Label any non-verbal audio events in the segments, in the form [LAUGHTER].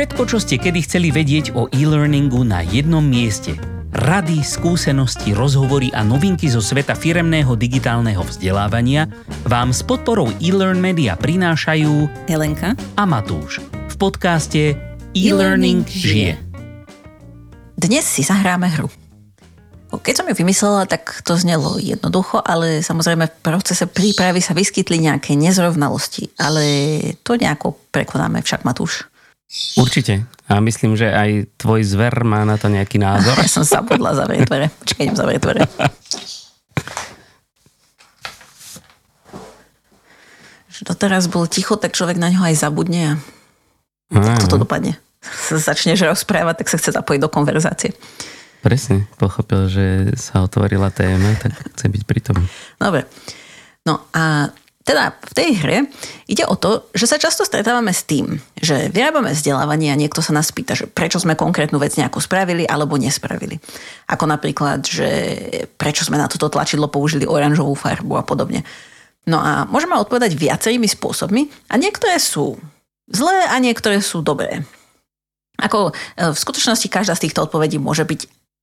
Všetko, čo ste kedy chceli vedieť o e-learningu na jednom mieste. Rady, skúsenosti, rozhovory a novinky zo sveta firemného digitálneho vzdelávania vám s podporou e-learn media prinášajú Helenka a Matúš v podcaste E-Learning žije. Dnes si zahráme hru. Keď som ju vymyslela, tak to znelo jednoducho, ale samozrejme v procese prípravy sa vyskytli nejaké nezrovnalosti. Ale to nejako prekonáme však, Matúš. Určite. A myslím, že aj tvoj zver má na to nejaký názor. Ja [LAUGHS] som zabudla zavrieť dvere. Počkaj, idem zavrieť dvere. Že doteraz bol ticho, tak človek na ňo aj zabudne a tak toto dopadne. Začneš rozprávať, tak sa chce zapojiť do konverzácie. Presne, pochopil, že sa otvorila téma, tak chce byť pri tom. Dobre. No a teda v tej hre ide o to, že sa často stretávame s tým, že vyrábame vzdelávanie a niekto sa nás pýta, že prečo sme konkrétnu vec nejako spravili alebo nespravili. Ako napríklad, že prečo sme na toto tlačidlo použili oranžovú farbu a podobne. No a môžeme odpovedať viacerými spôsobmi a niektoré sú zlé a niektoré sú dobré. Ako e, v skutočnosti každá z týchto odpovedí môže byť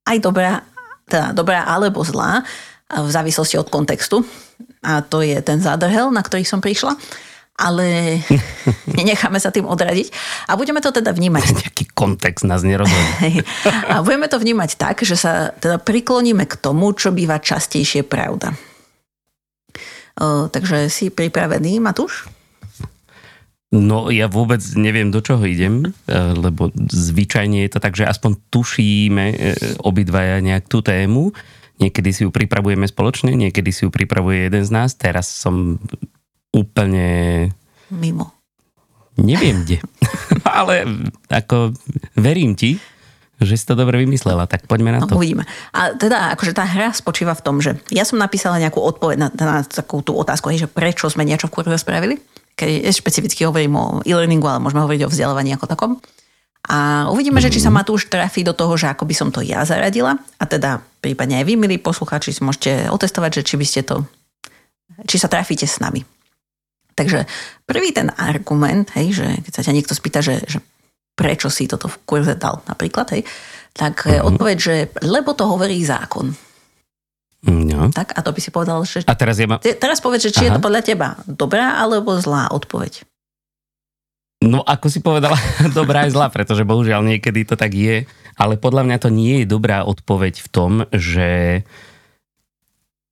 aj dobrá, teda dobrá alebo zlá, v závislosti od kontextu. A to je ten zádrhel, na ktorý som prišla. Ale [LAUGHS] nenecháme sa tým odradiť. A budeme to teda vnímať... [LAUGHS] Nejaký kontext nás nerozhodí. A budeme to vnímať tak, že sa teda prikloníme k tomu, čo býva častejšie pravda. O, takže si pripravený, Matúš? No ja vôbec neviem, do čoho idem, e, lebo zvyčajne je to tak, že aspoň tušíme e, obidvaja nejak tú tému. Niekedy si ju pripravujeme spoločne, niekedy si ju pripravuje jeden z nás. Teraz som úplne... Mimo. Neviem kde. [LAUGHS] Ale ako verím ti, že si to dobre vymyslela, tak poďme na no, to. Uvidíme. A teda, akože tá hra spočíva v tom, že ja som napísala nejakú odpoveď na, na takú tú otázku, že prečo sme niečo v kurve spravili keď špecificky hovorím o e-learningu, ale môžeme hovoriť o vzdelávaní ako takom. A uvidíme, mm-hmm. že či sa mhm. Matúš trafí do toho, že ako by som to ja zaradila. A teda prípadne aj vy, milí poslucháči, si môžete otestovať, že či by ste to, či sa trafíte s nami. Takže prvý ten argument, hej, že keď sa ťa niekto spýta, že, že prečo si toto v kurze dal napríklad, hej, tak mm-hmm. odpoveď, že lebo to hovorí zákon. No. Tak a to by si povedal, že... A teraz, ja ma... teraz povedz, že či Aha. je to podľa teba dobrá alebo zlá odpoveď. No ako si povedala, [LAUGHS] dobrá aj zlá, pretože bohužiaľ niekedy to tak je, ale podľa mňa to nie je dobrá odpoveď v tom, že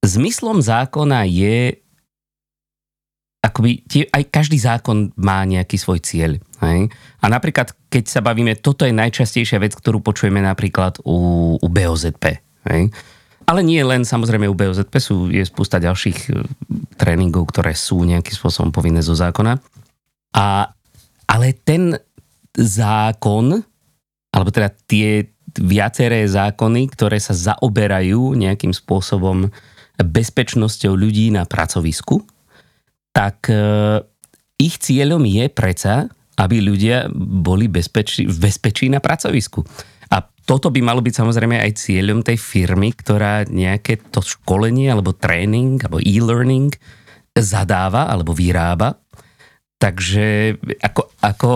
zmyslom zákona je akoby, tie, aj každý zákon má nejaký svoj cieľ. Hej? A napríklad, keď sa bavíme, toto je najčastejšia vec, ktorú počujeme napríklad u, u BOZP. Hej? Ale nie len samozrejme u BOZP, sú, je spústa ďalších e, tréningov, ktoré sú nejakým spôsobom povinné zo zákona. A, ale ten zákon, alebo teda tie viaceré zákony, ktoré sa zaoberajú nejakým spôsobom bezpečnosťou ľudí na pracovisku, tak e, ich cieľom je predsa, aby ľudia boli bezpečí, v bezpečí na pracovisku toto by malo byť samozrejme aj cieľom tej firmy, ktorá nejaké to školenie alebo tréning alebo e-learning zadáva alebo vyrába. Takže ako, ako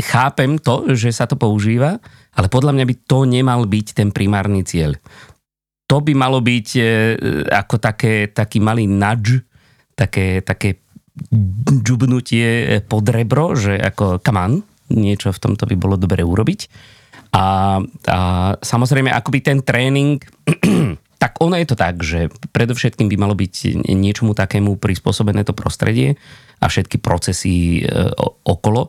chápem to, že sa to používa, ale podľa mňa by to nemal byť ten primárny cieľ. To by malo byť e, ako také, taký malý nudge, také, také džubnutie pod rebro, že ako on, niečo v tomto by bolo dobre urobiť. A, a samozrejme, akoby ten tréning, tak ono je to tak, že predovšetkým by malo byť niečomu takému prispôsobené to prostredie a všetky procesy e, okolo.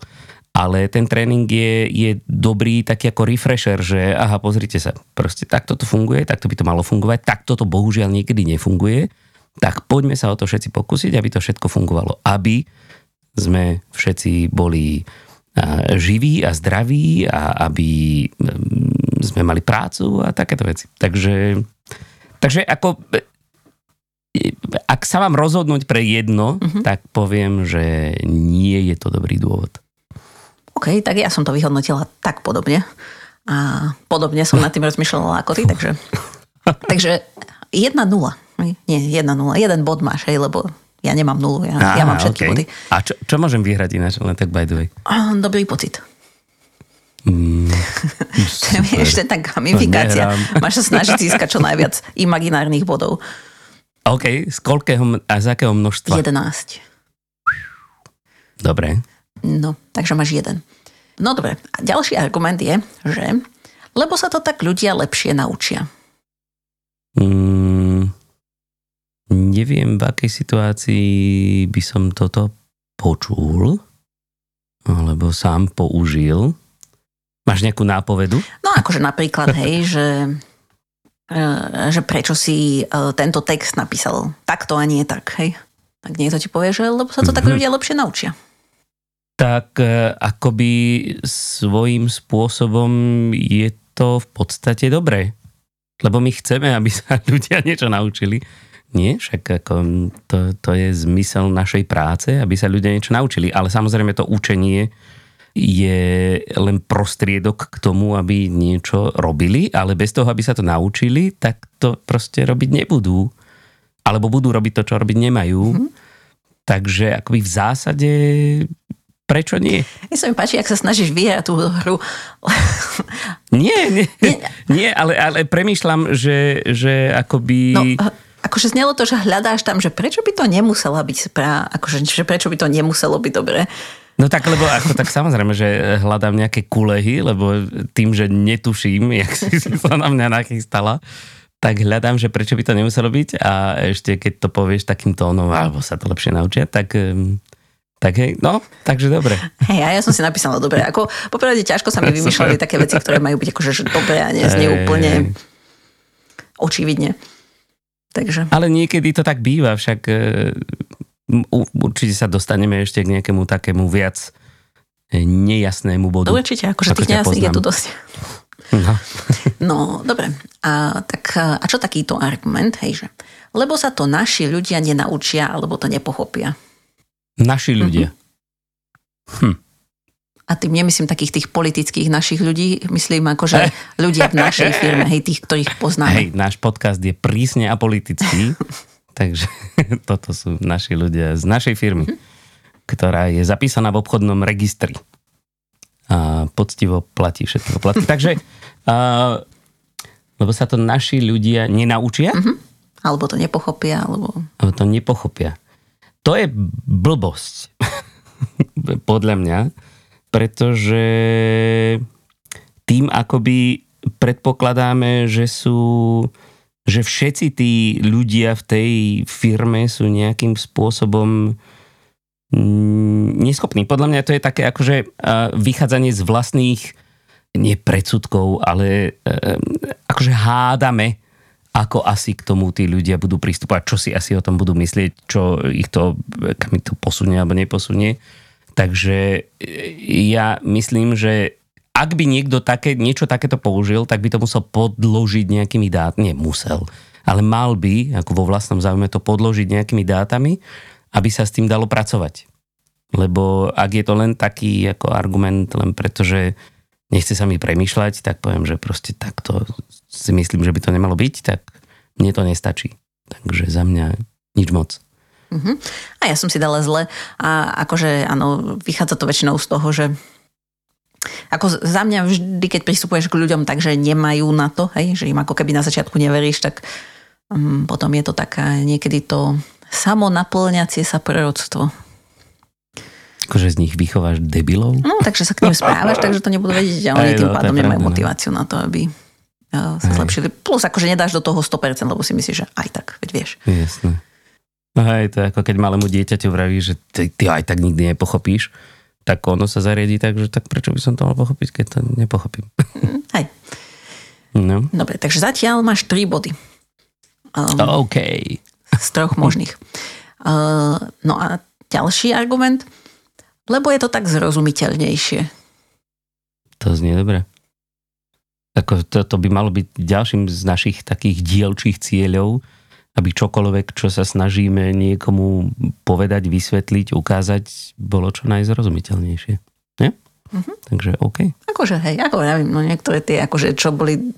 Ale ten tréning je, je dobrý taký ako refresher, že aha, pozrite sa, proste takto to funguje, takto by to malo fungovať, takto to bohužiaľ niekedy nefunguje, tak poďme sa o to všetci pokúsiť, aby to všetko fungovalo. Aby sme všetci boli živí a zdraví a aby sme mali prácu a takéto veci. Takže, takže ako ak sa mám rozhodnúť pre jedno, uh-huh. tak poviem, že nie je to dobrý dôvod. OK, tak ja som to vyhodnotila tak podobne. A podobne som nad tým rozmýšľala ako ty, takže, [LAUGHS] takže 1-0. Nie, 1-0. Jeden bod máš, hej, lebo ja nemám nulu, ja, Aha, ja mám všetky okay. body. A čo, čo môžem vyhrať ináč, len tak by the way? Dobrý pocit. Mm, [LAUGHS] To je ešte tá gamifikácia. [LAUGHS] Máš sa snažiť získať čo najviac imaginárnych bodov. OK, z koľkého a z akého množstva? 11. Dobre. No, takže máš jeden. No dobre, a ďalší argument je, že lebo sa to tak ľudia lepšie naučia. Mm, neviem, v akej situácii by som toto počul, alebo sám použil. Máš nejakú nápovedu? No akože napríklad, [LAUGHS] hej, že, e, že prečo si e, tento text napísal takto a nie tak, hej. Tak niekto ti povie, že lebo sa to tak Mhm. ľudia lepšie naučia. Tak e, akoby svojím spôsobom je to v podstate dobré. Lebo my chceme, aby [LAUGHS] sa ľudia niečo naučili. Nie, však ako to, to je zmysel našej práce, aby sa ľudia niečo naučili. Ale samozrejme to učenie je len prostriedok k tomu, aby niečo robili, ale bez toho, aby sa to naučili, tak to proste robiť nebudú. Alebo budú robiť to, čo robiť nemajú. Mhm. Takže akoby v zásade prečo nie? Mne sa mi páči, ak sa snažíš vyhrať tú hru. [LAUGHS] Nie, nie, Nie. nie ale, ale premýšľam, že, že akoby... No, akože znelo to, že hľadáš tam, že prečo by to nemusela byť sprá, akože že prečo by to nemuselo byť dobré. No tak, lebo ako, tak samozrejme, že hľadám nejaké kulehy, lebo tým, že netuším, [LAUGHS] jak si si sa na mňa nachystala, tak hľadám, že prečo by to nemuselo byť a ešte keď to povieš takým tónom, alebo sa to lepšie naučia, tak, tak hej, no, takže dobre. Hej, a ja som si napísala dobre. Ako, popravde ťažko sa mi [LAUGHS] vymýšľali také veci, ktoré majú byť akože že dobré a nie znie Hej, úplne očividne. Takže, Ale niekedy to tak býva, však e, u- určite sa dostaneme ešte k nejakému takému viac e, nejasnému bodu. to určite, akože Ako tých nejasných je tu dosť. No. No, dobre. A, tak, a čo takýto argument, hej, že lebo sa to naši ľudia nenaučia, alebo to nepochopia. Naši ľudia. A tým nemyslím takých tých politických našich ľudí, myslím akože ľudia v našej firme, hej, tých, ktorých poznáme. Hej, náš podcast je prísne apolitický, [LAUGHS] takže [LAUGHS] toto sú naši ľudia z našej firmy, ktorá je zapísaná v obchodnom registri. A poctivo platí všetko platí. Takže, a, lebo sa to naši ľudia nenaučia, Alebo to nepochopia, alebo... alebo to nepochopia. To je blbosť, [LAUGHS] podľa mňa, pretože tým akoby predpokladáme, že sú že všetci tí ľudia v tej firme sú nejakým spôsobom mm, neschopní. Podľa mňa to je také akože vychádzanie z vlastných nie predsudkov, ale uh, akože hádame, ako asi k tomu tí ľudia budú pristupovať, čo si asi o tom budú myslieť, čo ich to, kam ich to posunie alebo neposunie. Takže e, ja myslím, že ak by niekto také, niečo takéto použil, tak by to musel podložiť nejakými dátami. Nie musel, ale mal by, ako vo vlastnom záujme, to podložiť nejakými dátami, aby sa s tým dalo pracovať. Lebo ak je to len taký ako argument, len preto, že nechce sa mi premýšľať, tak poviem, že proste takto si myslím, že by to nemalo byť, tak mne to nestačí. Takže za mňa nič moc. Uh-huh. A ja som si dala zle. A akože, áno, vychádza to väčšinou z toho, že ako za mňa vždy, keď pristupuješ k ľuďom tak, že nemajú na to, hej, že im ako keby na začiatku neveríš, tak um, potom je to taká niekedy to samonaplňacie sa proroctvo. Akože z nich vychováš debilov. No, takže sa k ním správaš, [LAUGHS] takže to nebudú vedieť a oni tým no, pádom nemajú no. motiváciu na to, aby uh, sa Hej. zlepšili. Plus akože nedáš do toho 100%, lebo si myslíš, že aj tak, veď vieš. Jasné. No hej, to je ako keď malému dieťaťu vraví, že ty, ty aj tak nikdy nepochopíš, tak ono sa zariadí tak, že tak prečo by som to mal pochopiť, keď to nepochopím. Hej, No, dobre, takže zatiaľ máš 3 body. Um, OK. z troch možných. Uh, no a ďalší argument, lebo je to tak zrozumiteľnejšie. To znie dobre. Ako to, to by malo byť ďalším z našich takých dielčích cieľov, aby čokoľvek, čo sa snažíme niekomu povedať, vysvetliť, ukázať, bolo čo najzrozumiteľnejšie. Nie? Mhm. Takže OK. Akože hej, ako ja viem, no niektoré tie, akože čo boli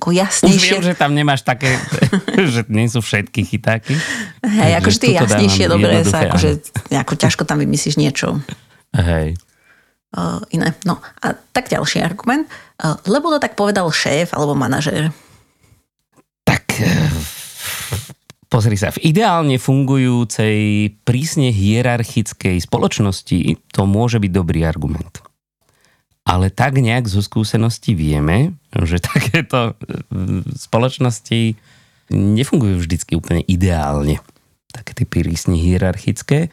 ako Už jasnejšie. viem, že tam nemáš také, [LAUGHS] že nie sú všetky chytáky. Hej, akože tie jasnejšie, dobre sa, akože ako ťažko tam vymyslíš niečo. Hej. uh, iné. No a tak ďalší argument. Uh, lebo to tak povedal šéf alebo manažér. Tak eh, pozri sa, v ideálne fungujúcej, prísne hierarchickej spoločnosti to môže byť dobrý argument. Ale tak nejak zo skúsenosti vieme, že [LAUGHS] takéto eh, spoločnosti nefungujú vždycky úplne ideálne. Také tie prísne hierarchické.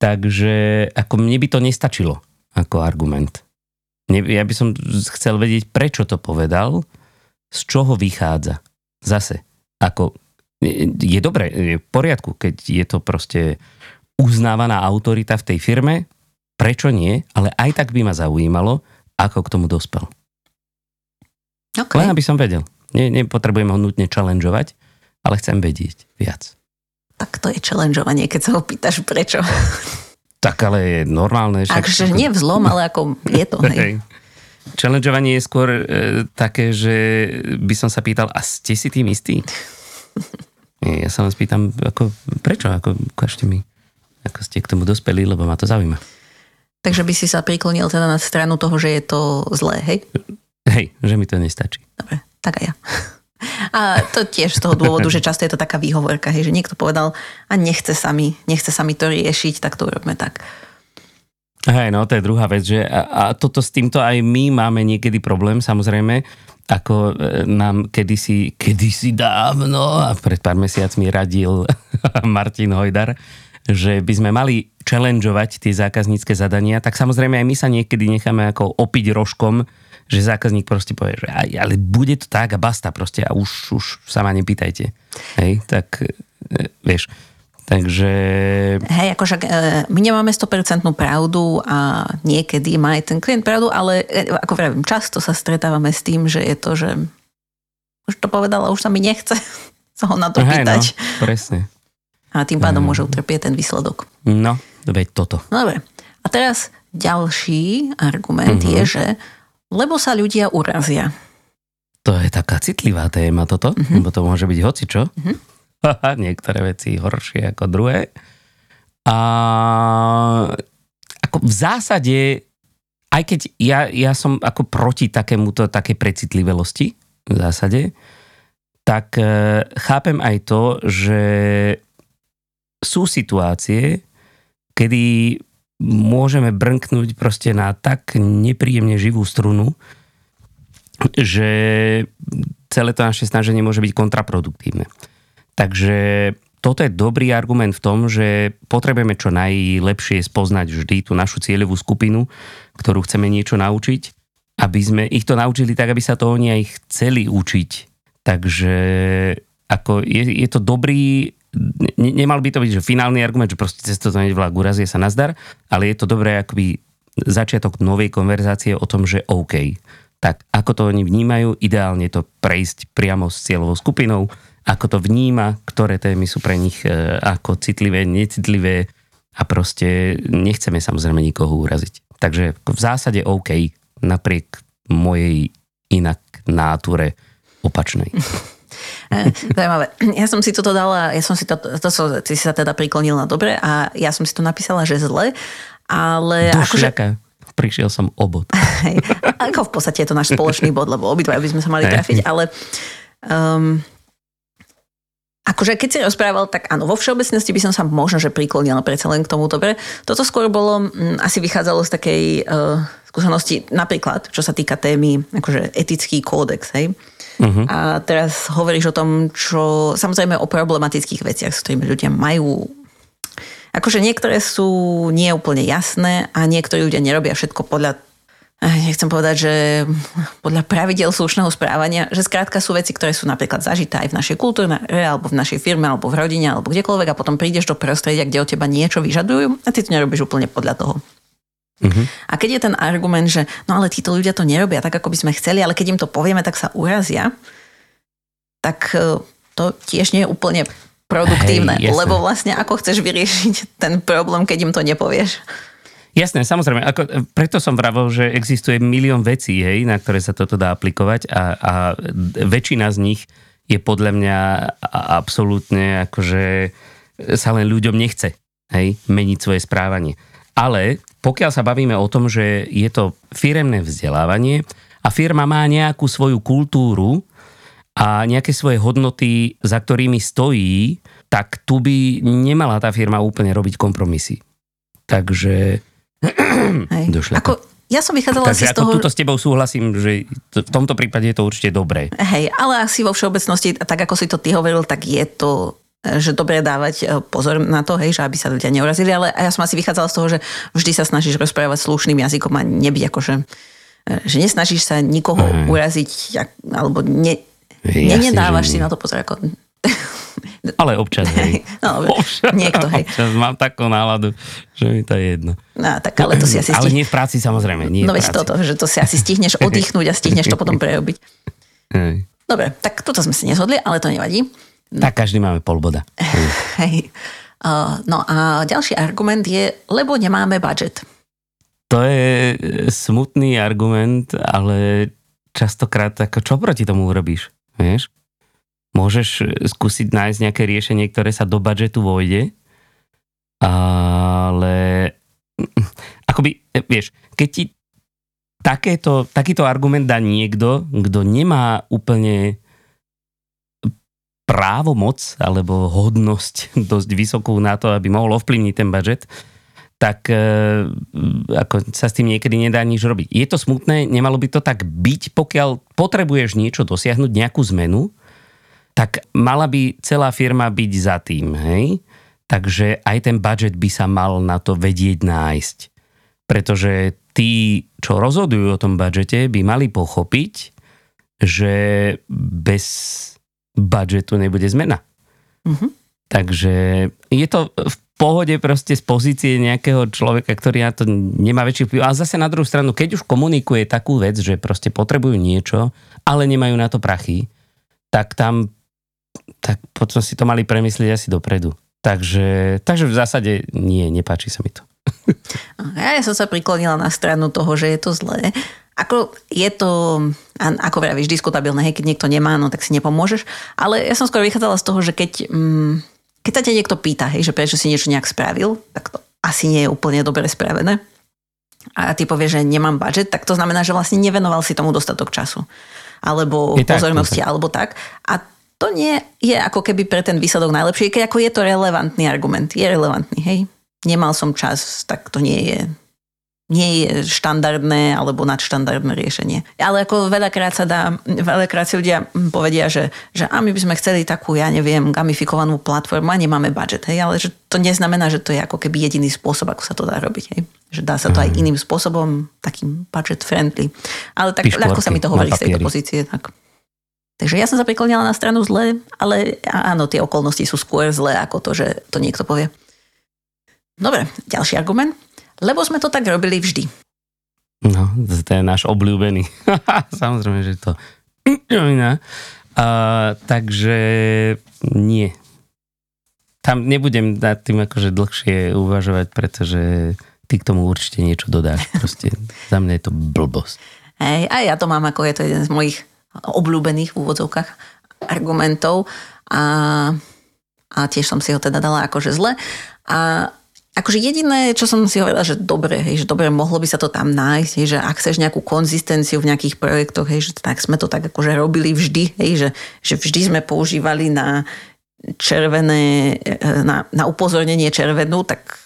Takže ako mne by to nestačilo ako argument. Ja by som chcel vedieť, prečo to povedal, z čoho vychádza. Zase, ako je dobre, je v poriadku, keď je to proste uznávaná autorita v tej firme, prečo nie, ale aj tak by ma zaujímalo, ako k tomu dospel. Okay. Len aby som vedel. Ne, nepotrebujem ho nutne challengeovať, ale chcem vedieť viac. Tak to je challengeovanie, keď sa ho pýtaš prečo. [LAUGHS] Tak ale je normálne. Však... Akže nie v zlom, ale ako je to. Hej. hej. Challengeovanie je skôr e, také, že by som sa pýtal, a ste si tým istí? [LAUGHS] Nie, ja sa len spýtam, ako, prečo? Ako, ukážte mi, ako ste k tomu dospeli, lebo ma to zaujíma. Takže by si sa priklonil teda na stranu toho, že je to zlé, hej? Hej, že mi to nestačí. Dobre, tak aj ja. A to tiež z toho dôvodu, že často je to taká výhovorka, hej, že niekto povedal a nechce sa mi, nechce sa mi to riešiť, tak to urobme tak. Hej, no to je druhá vec, že a, a toto s týmto aj my máme niekedy problém, samozrejme, ako e, nám kedysi, kedysi dávno a pred pár mesiacmi radil [LAUGHS] Martin Hojdar, že by sme mali challengeovať tie zákaznícke zadania, tak samozrejme aj my sa niekedy necháme ako opiť rožkom, že zákazník proste povie, že aj, ale bude to tak a basta proste a už, už sa ma nepýtajte. Hej, tak e, vieš, Takže... Hej, akože my nemáme 100% pravdu a niekedy má aj ten klient pravdu, ale e, ako vravím, často sa stretávame s tým, že je to, že už to povedala, už sa mi nechce [LAUGHS] sa ho na to Hej, pýtať. No, presne. A tým pádom môže utrpieť ten výsledok. No, veď toto. Dobre. A teraz ďalší argument uh-huh. je, že lebo sa ľudia urazia. To je taká citlivá téma toto, uh-huh. lebo to môže byť hocičo. Uh-huh. [LAUGHS] niektoré veci horšie ako druhé. A ako v zásade, aj keď ja, ja som ako proti takémuto, také precitlivelosti v zásade, tak e, chápem aj to, že sú situácie, kedy môžeme brnknúť proste na tak nepríjemne živú strunu, že celé to naše snaženie môže byť kontraproduktívne. Takže toto je dobrý argument v tom, že potrebujeme čo najlepšie spoznať vždy tú našu cieľovú skupinu, ktorú chceme niečo naučiť, aby sme ich to naučili tak, aby sa to oni aj chceli učiť. Takže ako je, je to dobrý, ne, nemal by to byť že finálny argument, že proste cez to nevolá urazie sa nazdar, ale je to dobré akoby začiatok novej konverzácie o tom, že OK. Tak ako to oni vnímajú, ideálne to prejsť priamo s cieľovou skupinou, ako to vníma, ktoré témy sú pre nich e, ako citlivé, necitlivé a proste nechceme samozrejme nikoho uraziť. Takže v zásade OK, napriek mojej inak náture opačnej. [LAUGHS] E, zaujímavé. Ja som si toto dala, ja som si to, to so, ty si sa teda priklonila dobre a ja som si to napísala, že zle, ale... Dušiaka. Akože, prišiel som o bod. [LAUGHS] Hej, ako v podstate je to náš spoločný bod, lebo obidva by sme sa mali trafiť, ale um, Akože keď si rozprával, tak áno, vo všeobecnosti by som sa možno, že priklonila predsa len k tomu. Dobre, toto skôr bolo, m, mm, asi vychádzalo z takej uh, skúsenosti, napríklad, čo sa týka témy, akože etický kódex, hej. Uh-huh. A teraz hovoríš o tom, čo samozrejme o problematických veciach, s ktorými ľudia majú Akože niektoré sú nie úplne jasné a niektorí ľudia nerobia všetko podľa nechcem povedať, že podľa pravidel slušného správania, že skrátka sú veci, ktoré sú napríklad zažité aj v našej kultúre, alebo v našej firme, alebo v rodine, alebo kdekoľvek a potom prídeš do prostredia, kde od teba niečo vyžadujú a ty to nerobíš úplne podľa toho. Uh-huh. A keď je ten argument, že no ale títo ľudia to nerobia tak, ako by sme chceli, ale keď im to povieme, tak sa urazia, tak e, to tiež nie je úplne produktívne, Hej, lebo vlastne ako chceš vyriešiť ten problém, keď im to nepovieš. Jasné, samozrejme. Ako, preto som vravel, že existuje milión vecí, hej, na ktoré sa toto dá aplikovať a, a väčšina z nich je podľa mňa absolútne akože sa len ľuďom nechce hej, meniť svoje správanie. Ale pokiaľ sa bavíme o tom, že je to firemné vzdelávanie a firma má nejakú svoju kultúru a nejaké svoje hodnoty, za ktorými stojí, tak tu by nemala tá firma úplne robiť kompromisy. Takže... Hej. Ako, ja som vychádzala Takže asi z toho... túto s tebou súhlasím, že v tomto prípade je to určite dobré. Hej, ale asi vo všeobecnosti, tak ako si to ty hovoril, tak je to že dobre dávať e, pozor na to, hej, že aby sa ľudia neurazili, ale ja som asi vychádzala z toho, že vždy sa snažíš rozprávať slušným jazykom a nebyť akože že nesnažíš sa nikoho Aha. uraziť alebo ne, Jasne, nedávaš si na to pozor ako ale občas, hej. No, [LAUGHS] občas, niekto, hej. Občas mám takú náladu, že mi to je jedno. No, tak ale to si asi [CLEARS THROAT] stih... Ale nie v práci, samozrejme. Nie no veď toto, že to si asi stihneš [LAUGHS] oddychnúť a stihneš to potom prerobiť. Hej. Dobre, tak toto sme si nezhodli, ale to nevadí. Tak každý máme pol boda. [LAUGHS] Hej. No a ďalší argument je, lebo nemáme budget. To je smutný argument, ale častokrát ako čo proti tomu urobíš, vieš? Môžeš e, skúsiť nájsť nejaké riešenie, ktoré sa do budžetu vojde, ale akoby, e, vieš, keď ti takéto, takýto argument dá niekto, kto nemá úplne právomoc alebo hodnosť [LAUGHS] dosť vysokú na to, aby mohol ovplyvniť ten budget, tak e, ako sa s tým niekedy nedá nič robiť. Je to smutné, nemalo by to tak byť, pokiaľ potrebuješ niečo dosiahnuť, nejakú zmenu, tak mala by celá firma byť za tým, hej? Takže aj ten budget by sa mal na to vedieť nájsť. Pretože tí, čo rozhodujú o tom budžete, by mali pochopiť, že bez budžetu nebude zmena. Mm-hmm. Takže je to v pohode proste z pozície nejakého človeka, ktorý na to nemá väčší vplyv. Ale zase na druhú stranu, keď už komunikuje takú vec, že proste potrebujú niečo, ale nemajú na to prachy, tak tam tak potom si to mali premyslieť asi dopredu. Takže, takže v zásade nie, nepáči sa mi to. [LAUGHS] Ja som sa priklonila na stranu toho, že je to zlé. Ako je to, ako vravíš, diskutabilné, hej, keď niekto nemá, no tak si nepomôžeš. Ale ja som skôr vychádzala z toho, že keď, mm, keď sa ťa niekto pýta, hej, že prečo si niečo nejak spravil, tak to asi nie je úplne dobre spravené. A ty povieš, že nemám budget, tak to znamená, že vlastne nevenoval si tomu dostatok času. Alebo pozornosti, alebo tak. A to nie je ako keby pre ten výsledok najlepšie, keď ako je to relevantný argument. Je relevantný, hej. Nemal som čas, tak to nie je nie je štandardné alebo nadštandardné riešenie. Ale ako veľakrát sa dá, veľakrát si ľudia povedia, že, že a my by sme chceli takú, ja neviem, gamifikovanú platformu a nemáme budget, hej, ale že to neznamená, že to je ako keby jediný spôsob, ako sa to dá robiť, hej. Že dá sa to aj mhm. iným spôsobom, takým budget friendly. Ale tak ľahko sa mi to hovorí z tejto pozície, tak Takže ja som sa priklonila na stranu zle, ale áno, tie okolnosti sú skôr zlé ako to, že to niekto povie. Dobre, ďalší argument. Lebo sme to tak robili vždy. No, to je náš obľúbený. [LAUGHS] Samozrejme, že to... [CLEARS THROAT] Uh, takže nie. Tam nebudem nad tým akože dlhšie uvažovať, pretože ty k tomu určite niečo dodáš. Proste za mňa je to blbosť. Hej, a ja to mám ako je to jeden z mojich obľúbených v úvodzovkách argumentov a, a tiež som si ho teda dala akože zle. A akože jediné, čo som si hovorila, že dobre, hej, že dobre, mohlo by sa to tam nájsť, hej, že ak chceš nejakú konzistenciu v nejakých projektoch, hej, že tak sme to tak akože robili vždy, hej, že, že vždy sme používali na červené, na, na upozornenie červenú, tak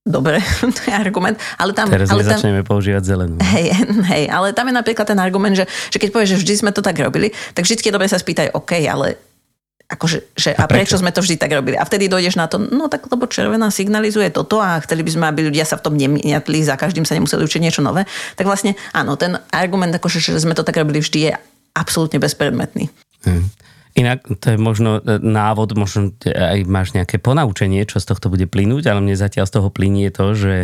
Dobre, [LAUGHS] to je argument. Ale tam, Teraz ale tam, začneme používať zelenú. Hej, [LAUGHS] hej, ale tam je napríklad ten argument, že, že keď povieš, že vždy sme to tak robili, tak vždy je dobre sa spýtaj, OK, ale akože, že, a, prečo? prečo sme to vždy tak robili? A vtedy dojdeš na to, no tak lebo červená signalizuje toto a chceli by sme, aby ľudia sa v tom nemiatli, za každým sa nemuseli učiť niečo nové. Tak vlastne, áno, ten argument, akože, že sme to tak robili vždy, je absolútne bezpredmetný. Hmm. Inak to je možno e, návod, možno aj máš nejaké ponaučenie, čo z tohto bude plynúť, ale mne zatiaľ z toho plynie to, že,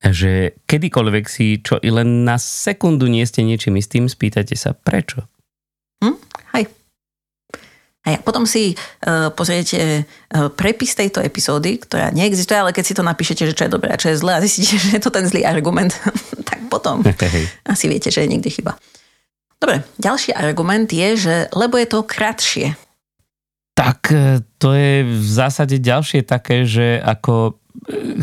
že kedykoľvek si čo i len na sekundu nie ste niečím istým, spýtajte sa prečo. Hm? Hej. A potom si uh, pozriete uh, prepis tejto epizódy, ktorá neexistuje, ale keď si to napíšete, že čo je dobré a čo je zlé a zistíte, [LAUGHS] že je to ten zlý argument, [LAUGHS] tak potom [LAUGHS] asi viete, že je niekde chyba. Dobre, ďalší argument je, že lebo je to kratšie. Tak e, to je v zásade ďalšie také, že ako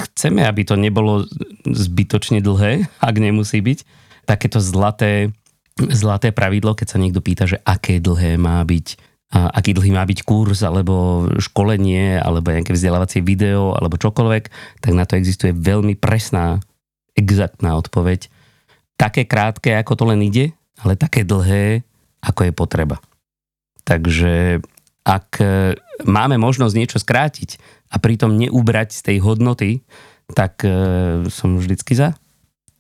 chceme, aby to nebolo zbytočne dlhé, [LAUGHS] ak nemusí byť. Takéto zlaté, zlaté pravidlo, keď sa niekto pýta, že aké dlhé má byť aký dlhý má byť kurz, alebo školenie, alebo nejaké vzdelávacie video, alebo čokoľvek, tak na to existuje veľmi presná, exaktná odpoveď. Také krátke, ako to len ide, ale také dlhé, ako je potreba. Takže ak e, máme možnosť niečo skrátiť a pritom neubrať z tej hodnoty, tak e, som vždycky za.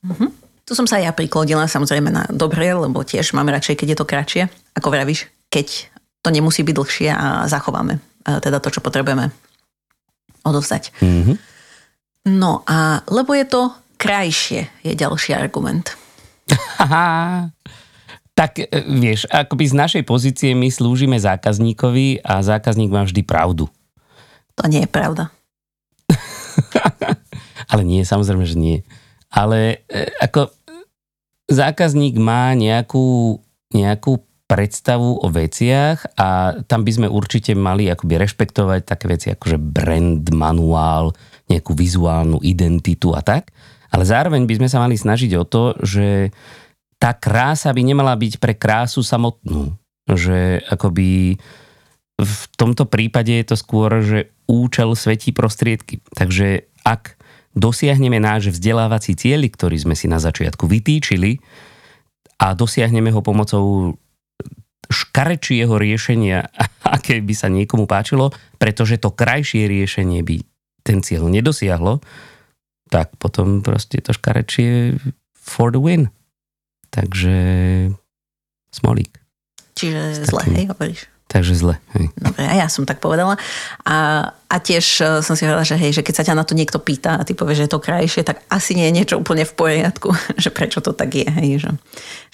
Mm-hmm. Tu som sa ja priklodila samozrejme na dobre, lebo tiež máme radšej, keď je to kratšie. Ako vravíš, keď to nemusí byť dlhšie a zachováme e, teda to, čo potrebujeme odovzdať. Mm-hmm. No a lebo je to krajšie, je ďalší argument. [LAUGHS] tak e, vieš, akoby z našej pozície my slúžime zákazníkovi a zákazník má vždy pravdu. To nie je pravda. [LAUGHS] Ale nie, samozrejme, že nie. Ale e, ako zákazník má nejakú, nejakú predstavu o veciach a tam by sme určite mali akoby rešpektovať také veci ako že brand, manuál, nejakú vizuálnu identitu a tak. Ale zároveň by sme sa mali snažiť o to, že tá krása by nemala byť pre krásu samotnú. Že akoby v tomto prípade je to skôr, že účel svetí prostriedky. Takže ak dosiahneme náš vzdelávací cieľ, ktorý sme si na začiatku vytýčili a dosiahneme ho pomocou škarečieho riešenia, [LAUGHS] aké by sa niekomu páčilo, pretože to krajšie riešenie by ten cieľ nedosiahlo, tak potom proste to škarečie for the win. Takže smolík. Čiže zle, hej, hovoríš? Takže zle. Hej. Dobre, a ja som tak povedala. A, a tiež e, som si hovorila, že hej, že keď sa ťa na to niekto pýta a ty povieš, že je to krajšie, tak asi nie je niečo úplne v poriadku, [LAUGHS] že prečo to tak je. Hej, že,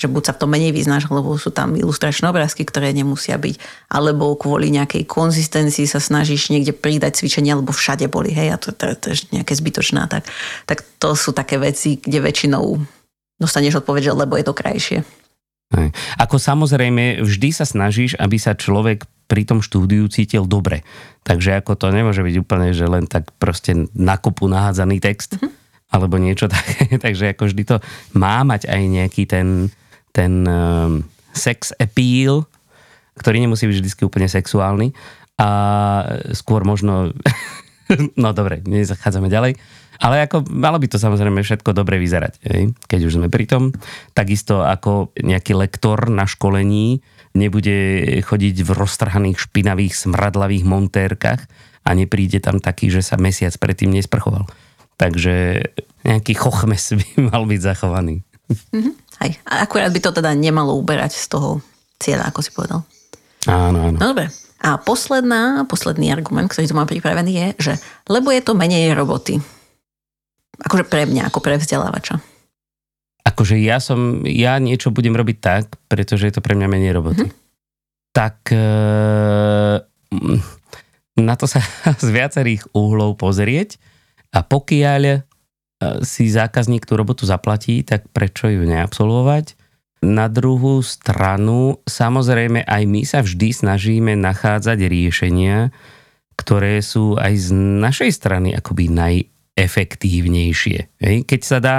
že buď sa v tom menej vyznáš, lebo sú tam ilustračné obrázky, ktoré nemusia byť, alebo kvôli nejakej konzistencii sa snažíš niekde pridať cvičenia, alebo všade boli, hej, a to, to, to je nejaké zbytočná, tak, tak to sú také veci, kde väčšinou dostaneš odpoveď, že lebo je to krajšie. Hej. Ako samozrejme, vždy sa snažíš, aby sa človek pri tom štúdiu cítil dobre. Takže ako to nemôže byť úplne, že len tak proste na kopu nahádzaný text, mm-hmm. alebo niečo [LAUGHS] také. Takže ako vždy to má mať aj nejaký ten, ten um, sex appeal, ktorý nemusí byť vždy úplne sexuálny. A skôr možno... [LAUGHS] [LAUGHS] no dobre, nezachádzame ďalej ale ako malo by to samozrejme všetko dobre vyzerať, hej? keď už sme pri tom. Takisto ako nejaký lektor na školení nebude chodiť v roztrhaných, špinavých, smradlavých montérkach a nepríde tam taký, že sa mesiac predtým nesprchoval. Takže nejaký chochmes [LAUGHS] by mal byť zachovaný. Mm-hmm. Hej. A akurát by to teda nemalo uberať z toho cieľa, ako si povedal. Áno, áno. No dobre. A posledná, posledný argument, ktorý tu mám pripravený je, že lebo je to menej roboty. Akože pre mňa, ako pre vzdelávača. Akože ja som, ja niečo budem robiť tak, pretože je to pre mňa menej roboty. Mm-hmm. Tak e, na to sa [LAUGHS] z viacerých uhlov pozrieť a pokiaľ e, si zákazník tú robotu zaplatí, tak prečo ju neabsolvovať? Na druhú stranu, samozrejme, aj my sa vždy snažíme nachádzať riešenia, ktoré sú aj z našej strany akoby naj, efektívnejšie. Hej? Keď sa dá,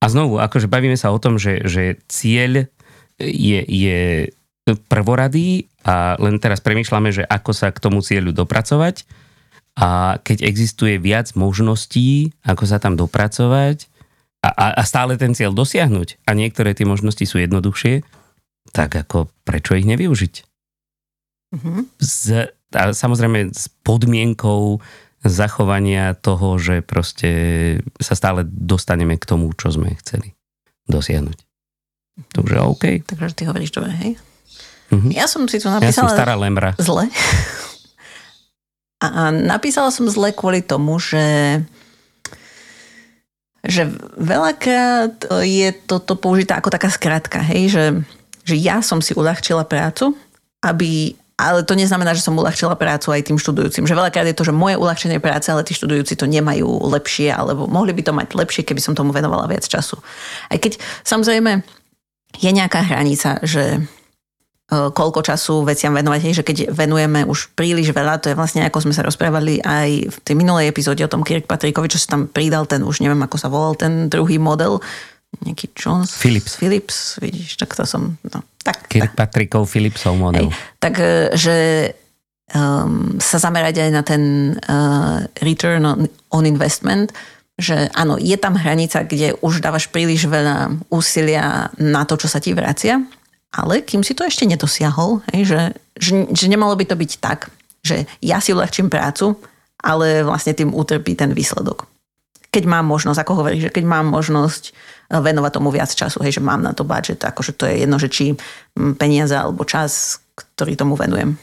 a znovu, akože bavíme sa o tom, že, že cieľ je, je prvoradý a len teraz premýšľame, že ako sa k tomu cieľu dopracovať a keď existuje viac možností, ako sa tam dopracovať a, a, stále ten cieľ dosiahnuť a niektoré tie možnosti sú jednoduchšie, tak ako prečo ich nevyužiť? Mm-hmm. Z, a samozrejme s podmienkou zachovania toho, že proste sa stále dostaneme k tomu, čo sme chceli dosiahnuť. Takže OK. Takže ty hovoríš dobre, hej? Mm-hmm. Ja som si to napísala... Ja som stará lemra. Zle. [LAUGHS] A napísala som zle kvôli tomu, že že veľakrát je toto použité ako taká skratka, hej, že, že ja som si uľahčila prácu, aby ale to neznamená, že som uľahčila prácu aj tým študujúcim. Že veľakrát je to, že moje uľahčenie práce, ale tí študujúci to nemajú lepšie, alebo mohli by to mať lepšie, keby som tomu venovala viac času. Aj keď samozrejme je nejaká hranica, že koľko času veciam venovať, hej, že keď venujeme už príliš veľa, to je vlastne ako sme sa rozprávali aj v tej minulej epizóde o tom Kirkpatrickovi, čo sa tam pridal ten, už neviem ako sa volal ten druhý model, nejaký Jones? Philips. Philips, vidíš, tak to som, no, tak. Kirkpatrickov Philipsov model. Hej, tak, e, um, sa zamerať aj na ten uh, return on, on investment, že áno, je tam hranica, kde už dávaš príliš veľa úsilia na to, čo sa ti vracia, ale kým si to ešte nedosiahol, hej, že, že, že nemalo by to byť tak, že ja si uľahčím prácu, ale vlastne tým utrpí ten výsledok. Keď mám možnosť, ako hovoríš, že keď mám možnosť eh, venovať tomu viac času, hej, že mám na to budget, akože to je jedno, že či mm, peniaze alebo čas, ktorý tomu venujem.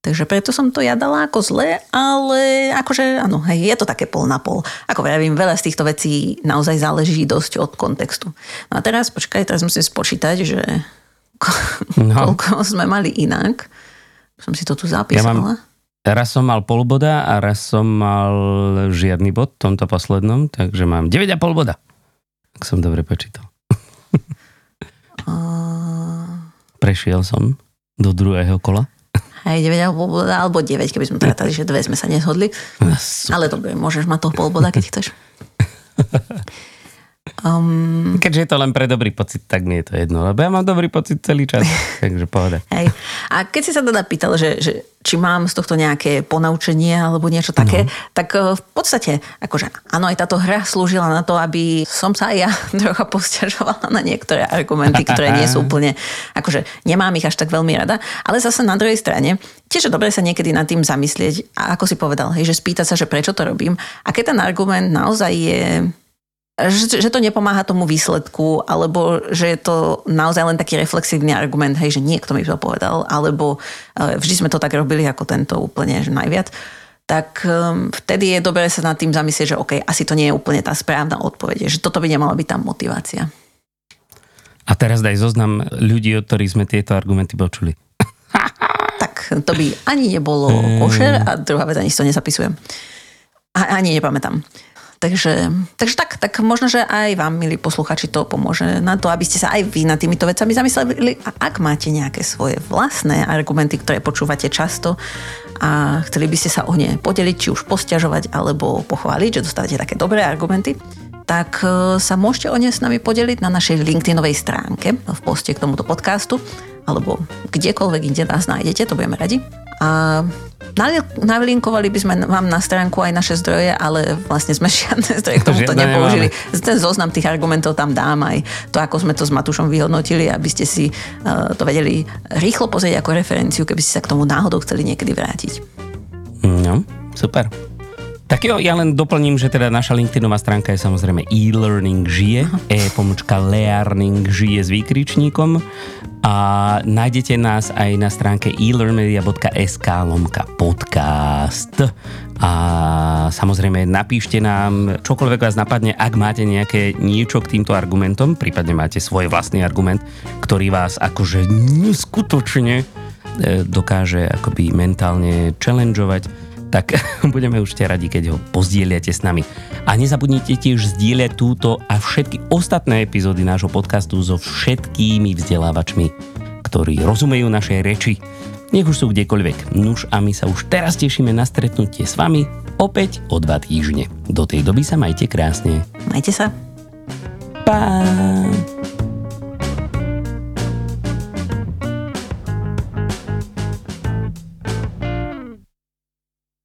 Takže preto som to ja dala ako zle, ale akože áno, hej, je to také pol na pol. Ako vravím, veľa z týchto vecí naozaj záleží dosť od kontextu. No a teraz, počkaj, teraz musím spočítať, že no. koľko sme mali inak. Som si to tu zapísala. Ja mám, raz som mal pol boda a raz som mal žiadny bod v tomto poslednom, takže mám 9,5 boda. Ak som dobre počítal. [LAUGHS] Prešiel som do druhého kola. Hej, 9 alebo 9, keby sme tratali, že dve sme sa neshodli. No, Ale dobre, môžeš mať toho pol boda, keď chceš. [LAUGHS] Um, Keďže je to len pre dobrý pocit, tak mi je to jedno, lebo ja mám dobrý pocit celý čas, [LAUGHS] takže pohoda. Hej. A keď si sa teda pýtal, že, že či mám z tohto nejaké ponaučenie alebo niečo také, no. tak eh, v podstate, akože áno, aj táto hra slúžila na to, aby som sa aj ja [LAUGHS] trocha posťažovala na niektoré argumenty, ktoré nie sú [LAUGHS] úplne, akože nemám ich až tak veľmi rada, ale zase na druhej strane, tiež je dobre sa niekedy nad tým zamyslieť a ako si povedal, hej, že spýtať sa, že prečo to robím a keď ten argument naozaj je že, že to nepomáha tomu výsledku, alebo že je to naozaj len taký reflexívny argument, hej, že niekto mi to povedal, alebo e, vždy sme to tak robili ako tento úplne že najviac, tak um, vtedy je dobré sa nad tým zamyslieť, že OK, asi to nie je úplne tá správna odpoveď, že toto by nemala byť tá motivácia. A teraz daj zoznam ľudí, od ktorých sme tieto argumenty počuli. tak to by ani nebolo košer a druhá vec, ani si to nezapisujem. A, ani nepamätám. Takže, takže tak, tak možno, že aj vám, milí posluchači, to pomôže na to, aby ste sa aj vy nad týmito vecami zamysleli. A ak máte nejaké svoje vlastné argumenty, ktoré počúvate často a chceli by ste sa o ne podeliť, či už posťažovať alebo pochváliť, že dostávate také dobré argumenty, tak e, sa môžete o ne s nami podeliť na našej LinkedInovej stránke v poste k tomuto podcastu alebo kdekoľvek inde nás nájdete, to budeme radi. A nalinkovali by sme vám na stránku aj naše zdroje, ale vlastne sme [LAUGHS] žiadne zdroje k tomuto nepoužili. Nemáme. Ten zoznam tých argumentov tam dám aj to, ako sme to s Matušom vyhodnotili, aby ste si uh, to vedeli rýchlo pozrieť ako referenciu, keby ste sa k tomu náhodou chceli niekedy vrátiť. No, super. Tak jo, ja len doplním, že teda naša LinkedInová stránka je samozrejme e-learning žije, e-pomočka learning žije s výkričníkom. A nájdete nás aj na stránke elearnmedia.sk lomka podcast. A samozrejme napíšte nám čokoľvek vás napadne, ak máte nejaké niečo k týmto argumentom, prípadne máte svoj vlastný argument, ktorý vás akože neskutočne e, dokáže akoby mentálne challengeovať tak [LAUGHS] budeme určite radi, keď ho pozdieliate s nami. A nezabudnite tiež zdieľať túto a všetky ostatné epizódy nášho podcastu so všetkými vzdelávačmi, ktorí rozumejú našej reči. Nech už sú kdekoľvek. Nuž a my sa už teraz tešíme na stretnutie s vami opäť o dva týždne. Do tej doby sa majte krásne. Majte sa. Pa.